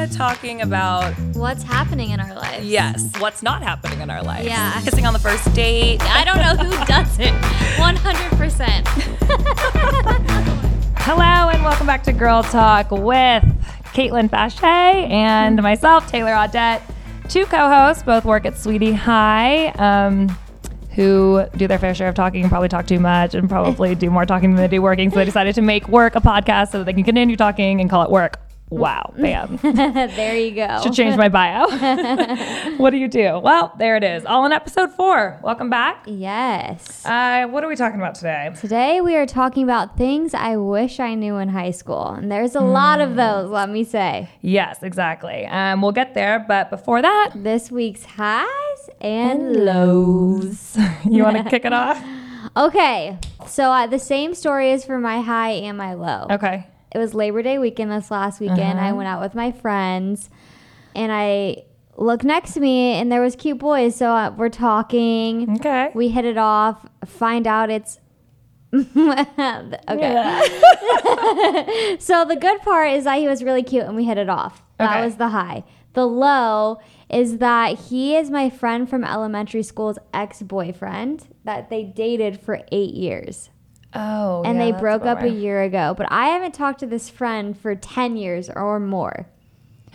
kind of talking about, What's happening in our lives? yes, what's not happening in our lives. Yeah. Kissing on the first date. I don't know who does it. 100%. Hello, and welcome back to Girl Talk with Kaitlan Fasheh and myself, Taylor Audette. Two co hosts, both work at Sweety High. Um, who do their fair share of talking and probably talk too much and probably do more talking than they do working. So they decided to make work a podcast so that they can continue talking and call it work. Wow, bam. there you go. Should change my bio. what do you do? Well, there it is. All in episode four. Welcome back. Yes. Uh, what are we talking about today? Today we are talking about things I wish I knew in high school. And there's a lot of those, let me say. Yes, exactly. Um, we'll get there, but before that, This week's highs and lows. you want to kick it off? Okay. So uh, the same story is for my high and my low. Okay. It was Labor Day weekend this last weekend. I went out with my friends and I look next to me and there was cute boys. So uh, we're talking. Okay. We hit it off. Find out it's okay. so the good part is that he was really cute and we hit it off. That Okay. was the high. The low is that he is my friend from elementary school's ex-boyfriend that they dated for 8 years Oh, and yeah, they broke up a year ago. But I haven't talked to this friend for 10 years or more.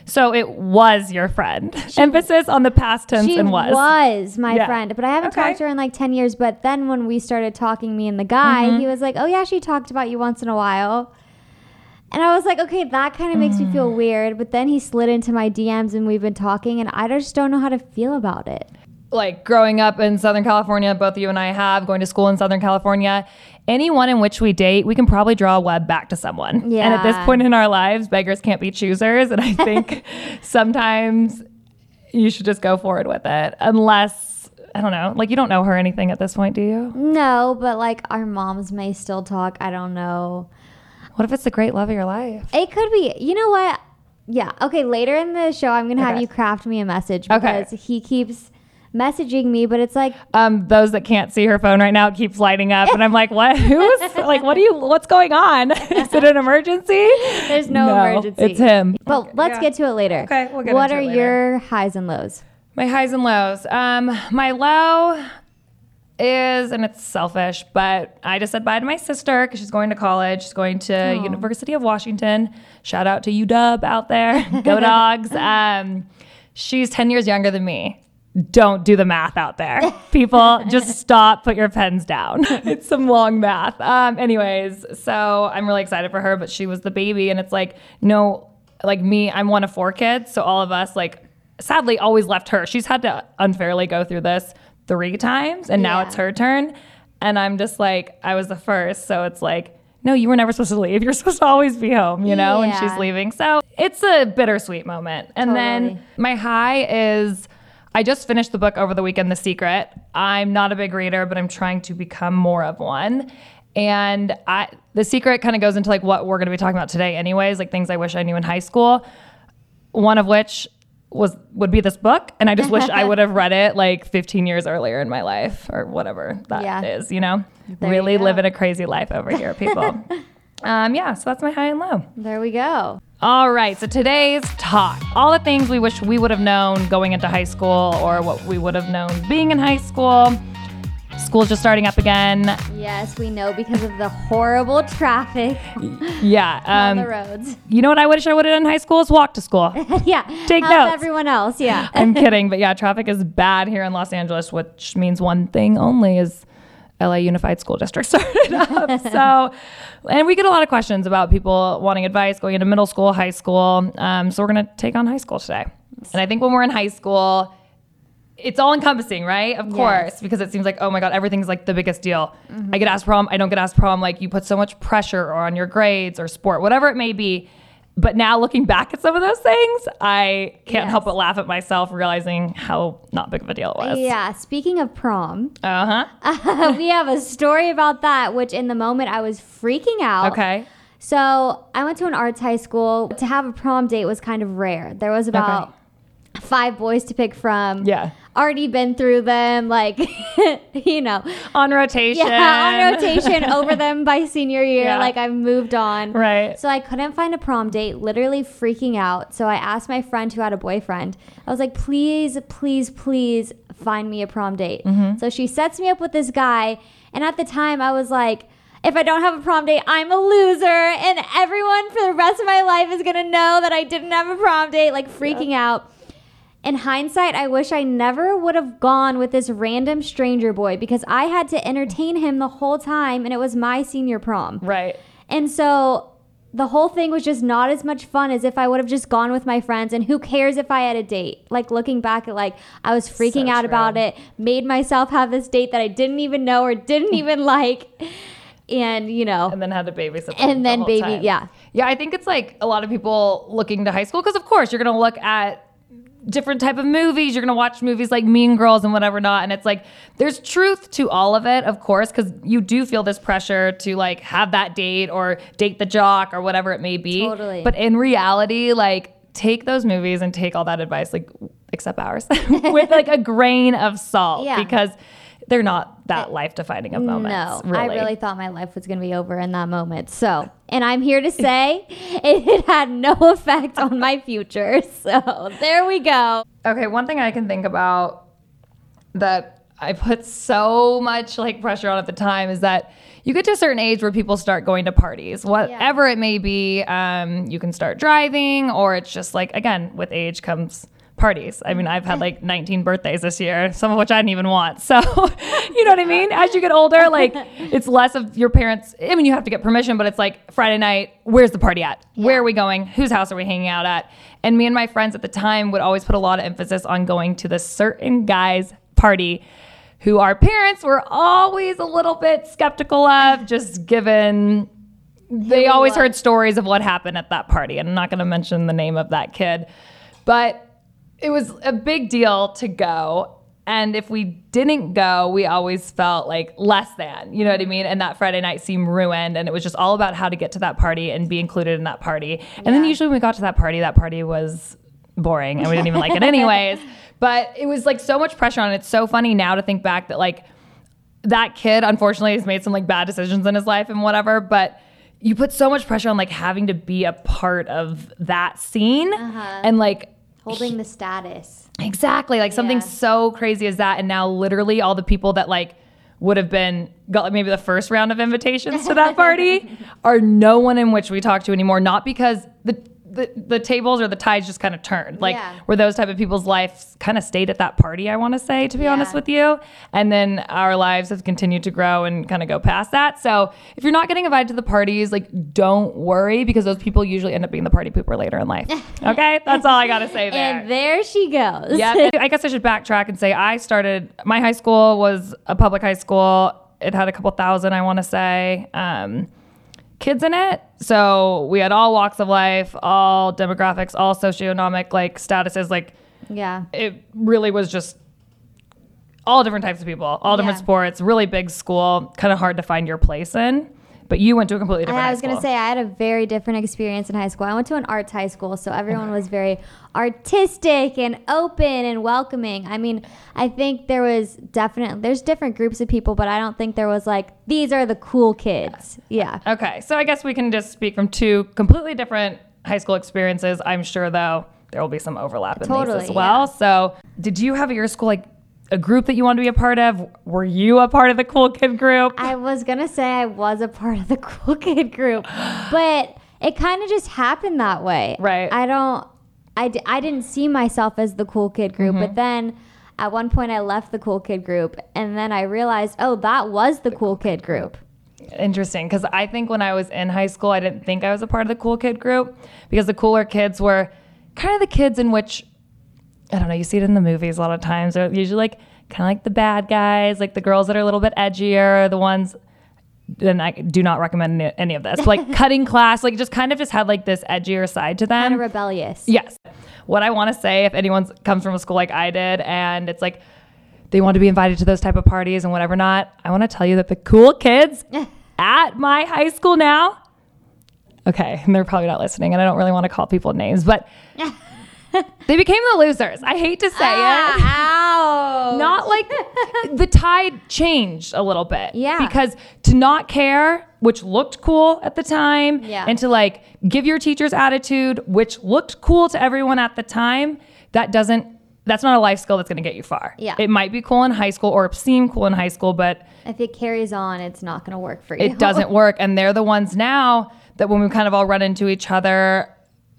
So it was your friend. Emphasis on the past tense She and was. Was my Yeah. friend, but I haven't Okay. talked to her in like 10 years. But then when we started talking, me and the guy, Mm-hmm. he was like, Oh, yeah, she talked about you once in a while. And I was like, okay, that kind of makes me feel Mm. weird. But then he slid into my DMs and we've been talking, and I just don't know how to feel about it. Like growing up in Southern California, both you and I have going to school in Southern California. Anyone in which we date, we can probably draw a web back to someone. Yeah. And at this point in our lives, beggars can't be choosers. And I think sometimes you should just go forward with it. Unless, I don't know, like you don't know her anything at this point, do you? No, but like our moms may still talk. I don't know. What if it's the great love of your life? It could be. You know what? Yeah. Okay. Later in the show, I'm gonna have you craft me a message Okay. because he keeps messaging me, but it's like um, those that can't see her phone right now it keeps lighting up, and I'm like, what? Who's like, what are you? What's going on? Is it an emergency? there's no, emergency. It's him. But let's yeah. get to it later. Okay, we'll get to it. What into are it later. your highs and lows? My highs and lows. Um, my low is, and it's selfish, but I just said bye to my sister because she's going to college. She's going to University of Washington. Shout out to UW out there. Go dogs. Um, she's 10 years younger than me. Don't do the math out there. People, just stop, put your pens down. It's some long math. Um, anyways, so I'm really excited for her, but she was the baby, and it's like, no, like me, I'm one of four kids. So all of us, like, sadly, always left her. She's had to unfairly go through this three times, and now Yeah. it's her turn. And I'm just like, I was the first. So it's like, no, you were never supposed to leave. You're supposed to always be home, you know, and she's leaving. So it's a bittersweet moment. And then my high is I just finished the book over the weekend, The Secret. I'm not a big reader, but I'm trying to become more of one. And I, The Secret kind of goes into like what we're going to be talking about today, anyways, like things I wish I knew in high school. One of which was would be this book, and I just wish I would have read it like 15 years earlier in my life or whatever that is. Yeah. You know, There really go. living a crazy life over here, people. um, yeah, so that's my high and low. There we go. All right, so today's talk all the things we wish we would have known going into high school or what we would have known being in high school. School's just starting up again. Yes, we know because of the horrible traffic Yeah. on Um, the roads. you know what I wish I would have done in high school is walk to school. yeah. take How's notes. everyone else? Yeah. I'm kidding, but yeah, traffic is bad here in Los Angeles, which means one thing only is LA Unified School District started up. so, and we get a lot of questions about people wanting advice going into middle school, high school. Um, so we're gonna take on high school today. And I think when we're in high school, it's all encompassing, right? Of course, Yes. because it seems like, oh my God, everything's like the biggest deal. I get asked prom, I don't get asked prom. Like you put so much pressure on your grades or sport, whatever it may be. But now looking back at some of those things, I can't Yes. help but laugh at myself, realizing how not big of a deal it was. Yeah, speaking of prom, Uh huh. we have a story about that, which in the moment I was freaking out. Okay. So I went to an arts high school. To have a prom date was kind of rare. There was about five boys to pick from. Yeah. Already been through them, like, you know, On rotation. yeah, on rotation over them by senior year. Yeah. Like, I've moved on. Right. So I couldn't find a prom date, literally freaking out. So I asked my friend who had a boyfriend, I was like, please, please, please find me a prom date. Mm-hmm. So she sets me up with this guy. And at the time, I was like, if I don't have a prom date, I'm a loser. And everyone for the rest of my life is going to know that I didn't have a prom date, like freaking out. In hindsight, I wish I never would have gone with this random stranger boy because I had to entertain him the whole time and it was my senior prom. Right. And so the whole thing was just not as much fun as if I would have just gone with my friends. And who cares if I had a date? Like looking back at like I was freaking So out true. about it, made myself have this date that I didn't even know or didn't even like. And you know, And then had to babysit. and the then whole baby, time. yeah. Yeah, I think it's like a lot of people looking to high school because, of course, you're going to look at different type of movies. You're to watch movies like Mean Girls and whatever not. And it's like there's truth to all of it, of course, because you do feel this pressure to like have that date or date the jock or whatever it may be. Totally. But in reality, like take those movies and take all that advice, like except ours, with like a grain of salt Yeah. because they're not that life defining of moments. No, I really thought my life was going to be over in that moment. So, and I'm here to say it, it had no effect on my future. So, there we go. Okay, one thing I can think about that I put so much like pressure on at the time is that you get to a certain age where people start going to parties, whatever it may be. Um, you can start driving, or it's just like again with age comes parties. I mean, I've had like 19 birthdays this year, some of which I didn't even want. So, you know what I mean? As you get older, like it's less of your parents. I mean, you have to get permission, but it's like Friday night, where's the party at? Where are we going? Whose house are we hanging out at? And me and my friends at the time would always put a lot of emphasis on going to this certain guy's party who our parents were always a little bit skeptical of, just given they always heard stories of what happened at that party. And I'm not going to mention the name of that kid, but it was a big deal to go. And if we didn't go, we always felt like less than, you know what I mean? And that Friday night seemed ruined. And it was just all about how to get to that party and be included in that party. And then usually when we got to that party, that party was boring and we didn't even like it anyways. But it was like so much pressure on it. It's so funny now to think back that like that kid unfortunately has made some like bad decisions in his life and whatever, but you put so much pressure on like having to be a part of that scene uh-huh. and like Holding the status. exactly like something Yeah. so crazy as that and now literally all the people that like would have been got like maybe the first round of invitations to that party are no one in which we talk to anymore not because the the, tables or the tides just kind of turned like Yeah. where those type of people's lives kind of stayed at that party i want to say to be Yeah. honest with you and then our lives have continued to grow and kind of go past that so if you're not getting invited to the parties like don't worry because those people usually end up being the party pooper later in life okay that's all i gotta say there And there she goes. yeah, I guess I should backtrack and say I started. My high school was a public high school. It had a couple thousand, I want to say, um, kids in it. So we had all walks of life, all demographics, all socioeconomic like statuses. Like yeah. it really was just all different types of people, all different Yeah. sports. Really big school, kind of hard to find your place in. But you went to a completely And different. I was going to say, I had a very different experience in high school. I went to an arts high school, so everyone was very artistic and open and welcoming. I mean, I think there was definitely, there's different groups of people, but I don't think there was like, these are the cool kids. Yeah. Okay, so I guess we can just speak from two completely different high school experiences. I'm sure, though, there will be some overlap in Totally, these as well. yeah. So, did you have at your school like a group that you wanted to be a part of? Were you a part of the cool kid group? I was going to say I was a part of the cool kid group, but it kind of just happened that way. Right. I don't, I, d- I didn't see myself as the cool kid group, Mm-hmm. but then at one point I left the cool kid group and then I realized, oh, that was the cool kid group. Interesting, because I think when I was in high school, I didn't think I was a part of the cool kid group because the cooler kids were kind of the kids in which I don't know. You see it in the movies a lot of times. They're usually like kind of like the bad guys, like the girls that are a little bit edgier, the ones. And I do not recommend any- any of this. Like cutting class, like just kind of just had like this edgier side to them. Kind of rebellious. Yes. What I want to say, if anyone comes from a school like I did, and it's like they want to be invited to those type of parties and whatever not, I want to tell you that the cool kids at my high school now, okay, and they're probably not listening, and I don't really want to call people names, but they became the losers. I hate to say it. Ah, ow. Not like the tide changed a little bit. Yeah. Because to not care, which looked cool at the time, Yeah. and to like give your teacher's attitude, which looked cool to everyone at the time, that doesn't, that's not a life skill that's going to get you far. Yeah. It might be cool in high school or seem cool in high school, but if it carries on, it's not going to work for you. it doesn't work. And they're the ones now that when we kind of all run into each other,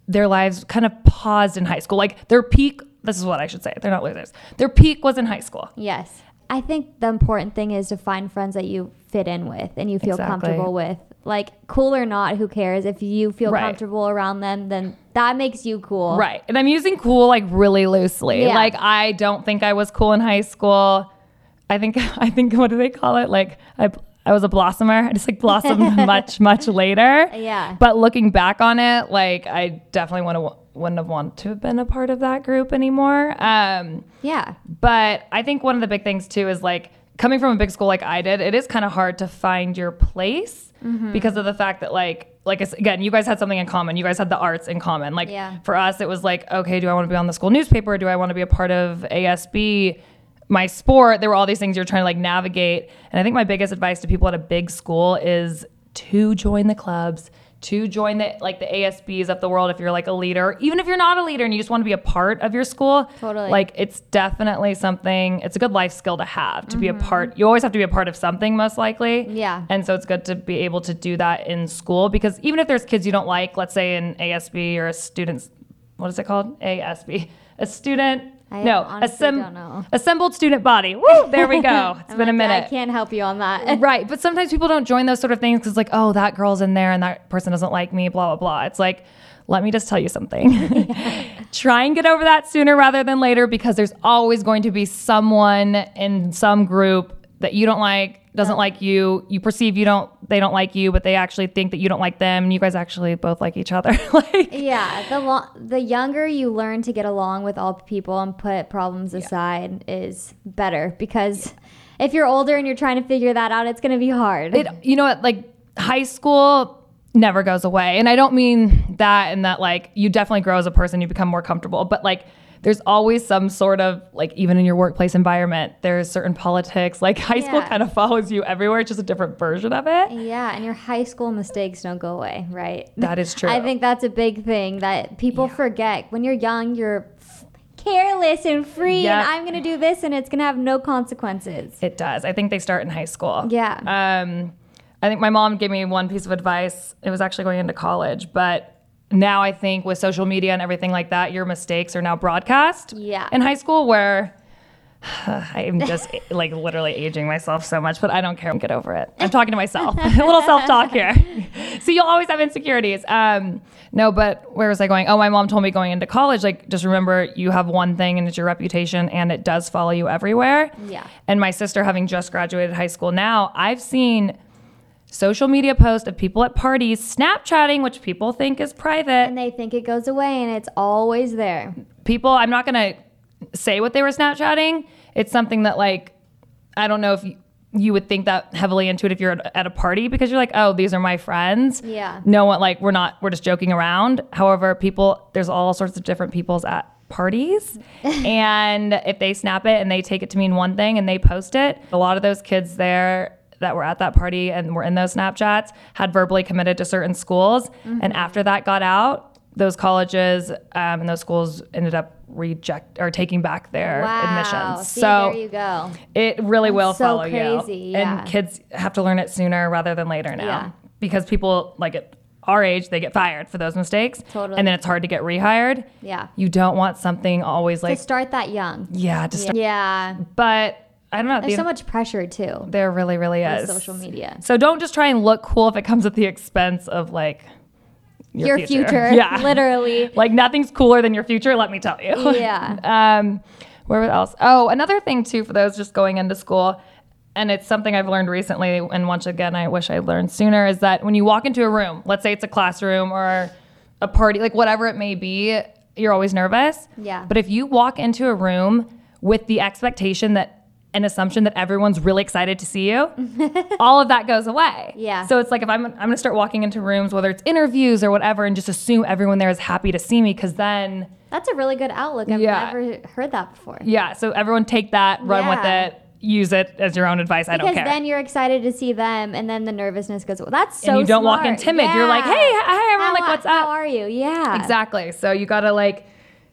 their lives kind of paused in high school. Like their peak, this is what I should say, they're not losers. Their peak was in high school. Yes. I think the important thing is to find friends that you fit in with and you feel Exactly. comfortable with. Like, cool or not, who cares? If you feel Right. comfortable around them, then that makes you cool. Right. And I'm using cool like really loosely. Yeah. Like I don't think I was cool in high school. I think I think what do they call it? Like I I was a blossomer. I just like blossomed much much later. Yeah. But looking back on it, like I definitely want to wouldn't have wanted to have been a part of that group anymore. Um Yeah. but I think one of the big things too is like coming from a big school like I did, it is kind of hard to find your place Mm-hmm. because of the fact that like like again, you guys had something in common. You guys had the arts in common. Like Yeah. for us, it was like, okay, do I want to be on the school newspaper? Or do I want to be a part of ASB? My sport, there were all these things you're trying to like navigate. And I think my biggest advice to people at a big school is to join the clubs, to join the like the ASBs of the world if you're like a leader, even if you're not a leader and you just want to be a part of your school. Totally. Like it's definitely something, it's a good life skill to have to be a part. You always have to be a part of something, most likely. Mm-hmm. Yeah. And so it's good to be able to do that in school because even if there's kids you don't like, let's say in ASB or a student's, what is it called? ASB. A student. I no, know. assembled student body. Woo, there we go. It's been a minute. I can't help you on that. Right. But sometimes people don't join those sort of things because, like, oh, that girl's in there and that person doesn't like me, blah, blah, blah. It's like, let me just tell you something. Try and get over that sooner rather than later because there's always going to be someone in some group that you don't like, doesn't like you. You perceive you don't, they don't like you, but they actually think that you don't like them. And you guys actually both like each other. like, yeah, the lo- the younger you learn to get along with all people and put problems aside is better because if you're older and you're trying to figure that out, it's going to be hard. it you know what like high school never goes away and i don't mean that and that like you definitely grow as a person you become more comfortable but like there's always some sort of like even in your workplace environment there's certain politics like high school Yeah. kind of follows you everywhere it's just a different version of it yeah, and your high school mistakes don't go away, right? that is true I think that's a big thing that people forget. When you're young, you're careless and free, Yep. and I'm going to do this, and it's going to have no consequences. it does i think they start in high school Yeah. um i think my mom gave me one piece of advice it was actually going into college but now i think with social media and everything like that your mistakes are now broadcast Yeah. in high school where I'm just like literally aging myself so much, but I don't care. Get over it. I'm talking to myself. a little self-talk here. so you'll always have insecurities. Um, no, but where was I going? Oh, my mom told me going into college, like just remember you have one thing and it's your reputation and it does follow you everywhere. Yeah. And my sister having just graduated high school now, I've seen social media posts of people at parties Snapchatting, which people think is private. And they think it goes away, and it's always there. people i'm not going to say what they were snapchatting. It's something that like i don't know if you, you would think that heavily into it if you're at, at a party because you're like oh these are my friends. Yeah. no one like we're not we're just joking around. However people there's all sorts of different peoples at parties. And if they snap it and they take it to mean one thing and they post it a lot of those kids there that were at that party and were in those snapchats had verbally committed to certain schools and after that got out those colleges um, and those schools ended up reject or taking back their Wow. admissions See, so there you go. it really will so follow crazy, you yeah. and kids have to learn it sooner rather than later now Yeah. because people like at our age they get fired for those mistakes Totally. and then it's hard to get rehired Yeah. you don't want something always like To start that young. yeah to start Yeah. but i don't know There's the- so much pressure too. there really really is social media. so don't just try and look cool if it comes at the expense of like your, Your future. yeah Literally. like nothing's cooler than your future let me tell you Yeah. um where else oh another thing too for those just going into school and it's something i've learned recently and once again i wish i learned sooner is that when you walk into a room let's say it's a classroom or a party like whatever it may be you're always nervous Yeah. but if you walk into a room with the expectation that an assumption that everyone's really excited to see you, all of that goes away. Yeah. So it's like if I'm I'm gonna start walking into rooms, whether it's interviews or whatever, and just assume everyone there is happy to see me, because then That's a really good outlook. I've Yeah. never heard that before. yeah. So everyone take that, run with it, use it as your own advice. I don't care. Because then you're excited to see them, and then the nervousness goes. Well, that's so. and you don't walk in smart. timid. You're like, Yeah. hey, hi, everyone. How, like, what's up? How are you? Yeah. Exactly. So you gotta like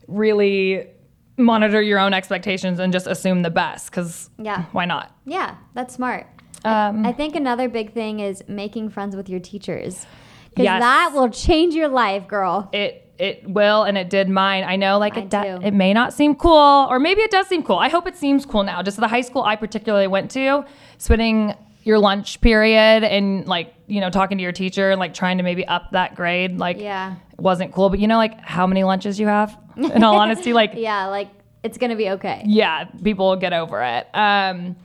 really monitor your own expectations and just assume the best. Because Yeah. why not? Yeah, that's smart. Um, I think another big thing is making friends with your teachers. Because Yes. that will change your life, girl. it it will and it did mine. I know like it do- it may not seem cool or maybe it does seem cool. I hope it seems cool now. Just the high school I particularly went to, spending your lunch period and like, you know, talking to your teacher and like trying to maybe up that grade like Yeah. wasn't cool, but you know like how many lunches you have? In all honesty, like Yeah, like it's to be okay. yeah, people will get over it. Um,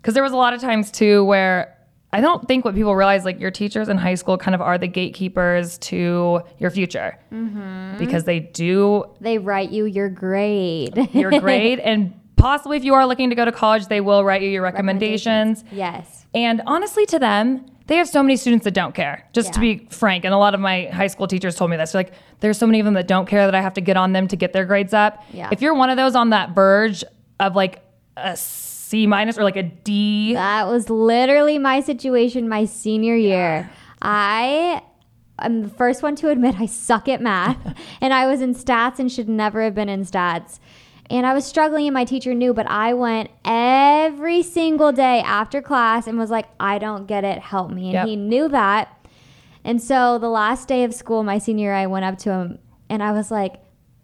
because there was a lot of times too where I don't think what people realize, like your teachers in high school, kind of are the gatekeepers to your future Mm-hmm. because they do They write you your grade. your grade, and possibly if you are looking to go to college, they will write you your recommendations. yes. And honestly, to them, they have so many students that don't care. Just to be frank, and a lot of my high school teachers told me this. They're like, there's so many of them that don't care that I have to get on them to get their grades up. Yeah. If you're one of those on that verge of like a C minus or like a D, That was literally my situation my senior year. I am the first one to admit I suck at math, and I was in stats and should never have been in stats. And I was struggling, and my teacher knew, but I went every single day after class and was like, I don't get it, help me. And Yep. he knew that. And so the last day of school, my senior year, I went up to him and I was like,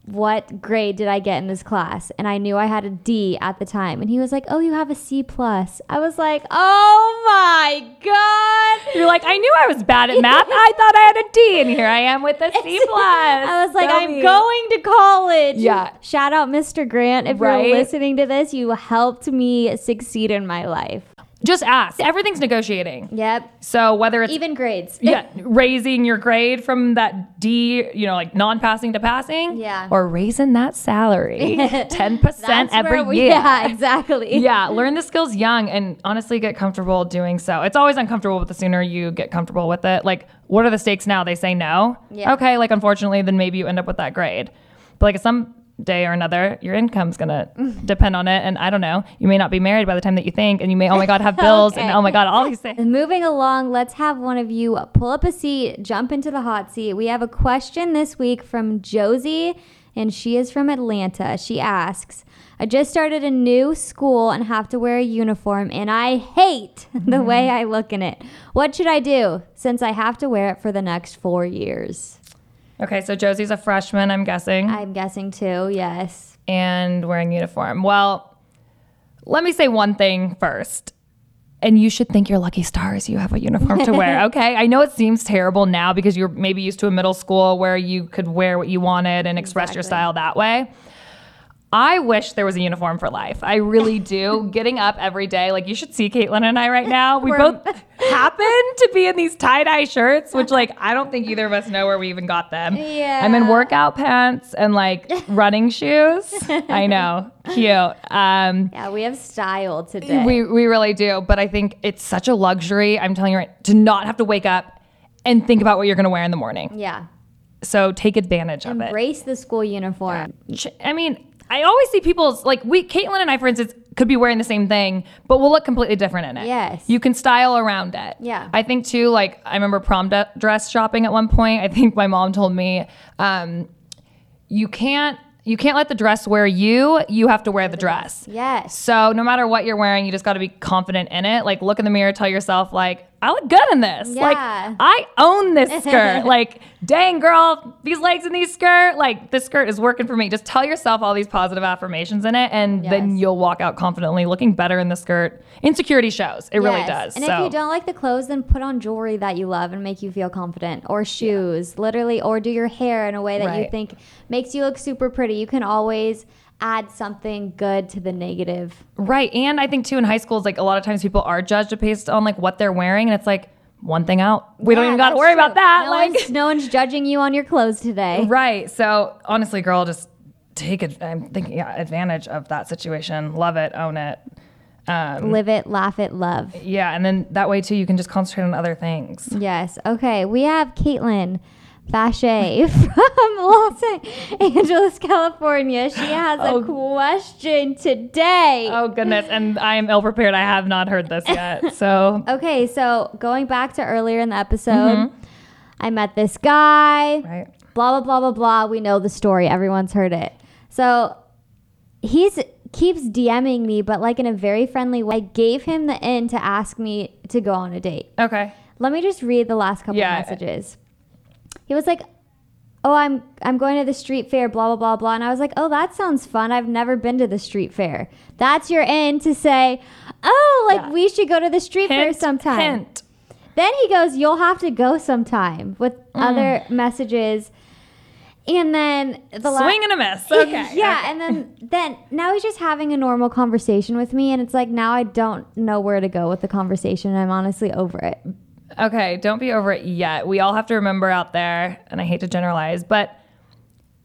what grade did I get in this class? And I knew I had a D at the time. And he was like, Oh, you have a C plus. I was like, Oh my God. you're like, I knew I was bad at math. I thought I had a D, and here I am with a C plus. I was like, Go I'm going to college. Yeah. Shout out Mr. Grant. If Right? you're listening to this, you helped me succeed in my life. Just ask. Everything's negotiating. Yep. So whether it's Even grades. yeah, raising your grade from that D, you know, like non-passing to passing, Yeah. or raising that salary ten percent every we- year. Yeah, exactly. yeah, learn the skills young and honestly get comfortable doing so. It's always uncomfortable, but the sooner you get comfortable with it, like, what are the stakes now? They say no. Yeah. Okay, like, unfortunately, then maybe you end up with that grade. But like, some day or another, your income's gonna mm. depend on it. And I don't know, you may not be married by the time that you think, and you may, oh my God, have bills, and oh my God, all these things. Moving along, let's have one of you pull up a seat, jump into the hot seat. We have a question this week from Josie, and she is from Atlanta. She asks, I just started a new school and have to wear a uniform, and I hate the mm-hmm. way I look in it. What should I do since I have to wear it for the next four years? Okay, so Josie's a freshman, I'm guessing. I'm guessing too, yes. and wearing uniform. Well, let me say one thing first. And you should thank your lucky stars you have a uniform to wear, okay? I know it seems terrible now because you're maybe used to a middle school where you could wear what you wanted and express your style that way. I wish there was a uniform for life. I really do. Getting up every day, like you should see Kaitlan and I right now. We both happen to be in these tie dye shirts, which like I don't think either of us know where we even got them. Yeah. I'm in workout pants and like running shoes. I know, cute. Um, Yeah, we have style today. we we really do, but I think it's such a luxury. I'm telling you right to not have to wake up and think about what you're going to wear in the morning. yeah. So take advantage of it. Embrace the school uniform. I mean, I always see people's like we Kaitlan and I, for instance, could be wearing the same thing, but we'll look completely different in it. Yes. you can style around it. Yeah. I think too. Like I remember prom de- dress shopping at one point. I think my mom told me, um, you can't you can't let the dress wear you. You have to wear the dress. Yes. So no matter what you're wearing, you just got to be confident in it. Like look in the mirror, tell yourself like I look good in this. Like I own this skirt. like dang girl, these legs in these skirt, like this skirt is working for me. Just tell yourself all these positive affirmations in it and then you'll walk out confidently looking better in the skirt. Insecurity shows. It really does. And so if you don't like the clothes, then put on jewelry that you love and make you feel confident, or shoes, literally, or do your hair in a way that you think makes you look super pretty. You can always add something good to the negative. Right. And I think too in high schools, like a lot of times people are judged based on like what they're wearing and it's like one thing out. We don't even gotta worry true. about that. No, like one's, no one's judging you on your clothes today. Right. So honestly, girl, just take it. I'm thinking yeah, advantage of that situation. Love it. Own it. Um, Live it, laugh it, love. yeah, and then that way too, you can just concentrate on other things. Yes. Okay. We have Kaitlan Fasheh from Los Angeles, California. She has a Oh. question today. Oh goodness, and I am ill prepared. I have not heard this yet. So Okay, so going back to earlier in the episode, Mm-hmm. I met this guy. right. Blah blah blah blah blah. We know the story. Everyone's heard it. So he's keeps DMing me, but like in a very friendly way. I gave him the in to ask me to go on a date. Okay. Let me just read the last couple Yeah. messages. He was like, "Oh, I'm I'm going to the street fair, blah blah blah blah," and I was like, "Oh, that sounds fun. I've never been to the street fair." That's your end to say, "Oh, like Yeah. we should go to the street fair sometime." Hint. Then he goes, "You'll have to go sometime," with Mm. other messages, and then the la- Swing and a miss. Okay. yeah, okay. and then then now he's just having a normal conversation with me, and it's like now I don't know where to go with the conversation. I'm honestly over it. Okay, don't be over it yet. We all have to remember out there, and I hate to generalize, but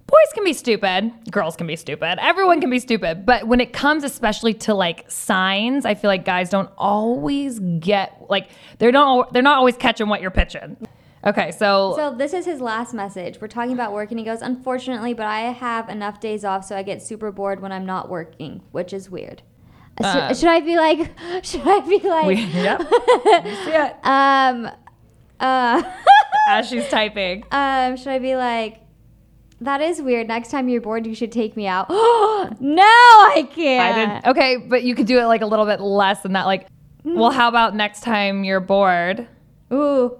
boys can be stupid, girls can be stupid, everyone can be stupid. But when it comes especially to like signs, I feel like guys don't always get like they don't they're not always catching what you're pitching. Okay, so, So this is his last message. We're talking about work, and he goes, "Unfortunately, but I have enough days off, so I get super bored when I'm not working, which is weird." Should, Um, should I be like? Should I be like? we, yep, you see it um, uh, as she's typing. um, should I be like? That is weird. Next time you're bored, you should take me out. no, I can't. I. Okay, but you could do it like a little bit less than that. Like, well, how about next time you're bored? Ooh.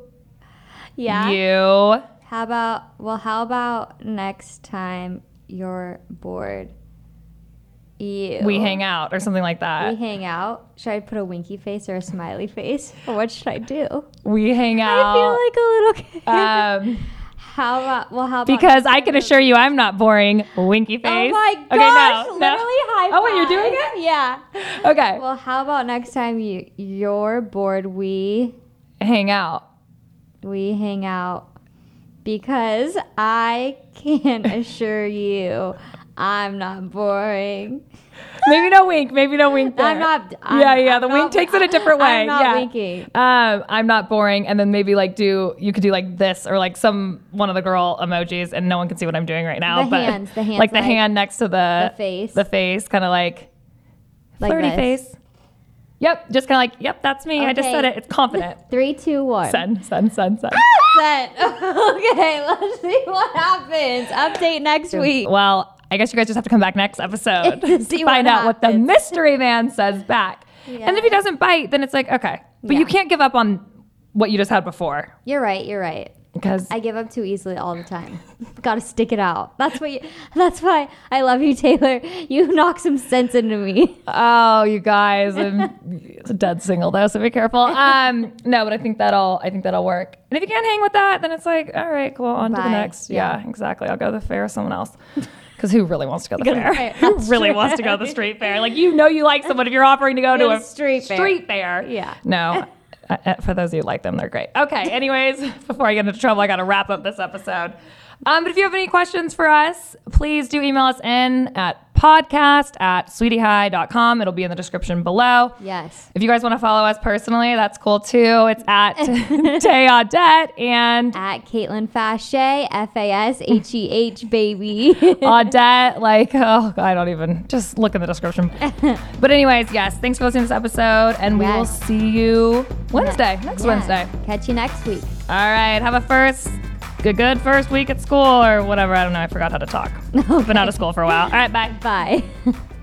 Yeah. You How about? Well, how about next time you're bored? You. we hang out or something like that. We hang out. Should I put a winky face or a smiley face? Or what should I do? We hang out. I feel like a little kid. um, how about? Well, how about? because I can assure you, I'm not boring. Winky face. Oh my Okay, gosh! no, no. literally high five. Oh, wait, you're doing it? Yeah. Okay, Well, how about next time you you're bored? We hang out. we hang out because I can assure you I'm not boring. Maybe no wink. Maybe no wink. There. I'm not. I'm, yeah, yeah. I'm the not- wink takes it a different way. I'm not yeah. winking. Um, I'm not boring, and then maybe like do you could do like this or like some one of the girl emojis, and no one can see what I'm doing right now. The but hands, the hands, like the like hand next to the the face. the face, kind of like Like flirty this. face. Yep, just kind of like yep, that's me. I just said it. It's confident. Three, two, one. Send, send, send, send. Set. okay, let's see what happens. Update next week. Well, I guess you guys just have to come back next episode To find out what the mystery man says back. And if he doesn't bite, then it's like okay, but you can't give up on what you just had before You're right. You're right. because I give up too easily all the time. Got to stick it out. That's what. You, that's why I love you, Taylor. You knock some sense into me. oh, you guys, I'm a dead single though, so be careful. Um, no, but I think that'll I think that'll work. And if you can't hang with that, then it's like all right, cool, on to the next. Yeah. Yeah. exactly. I'll go to the fair with someone else. Because who really wants to go to the Go to the fair? Who really true. wants to go to the street fair? Like you know you like someone if you're offering to go to a street fair. Street fair. Yeah. No. for those of you who like them, they're great. Okay. Anyways, before I get into trouble, I got to wrap up this episode. Um, but if you have any questions for us, please do email us in at podcast at sweetyhigh.com. It'll be in the description below. Yes. If you guys want to follow us personally, that's cool too. It's at Tay Audette and At Kaitlan Fasheh, F A S H E H, baby. Audette. Like, oh, I don't even, just look in the description. But, anyways, yes, thanks for listening to this episode, and we will see you Wednesday, next Yeah. Wednesday. Catch you next week. All right, have a first, good, good first week at school or whatever. I don't know. I forgot how to talk. Been out of school for a while. All right, bye. Bye.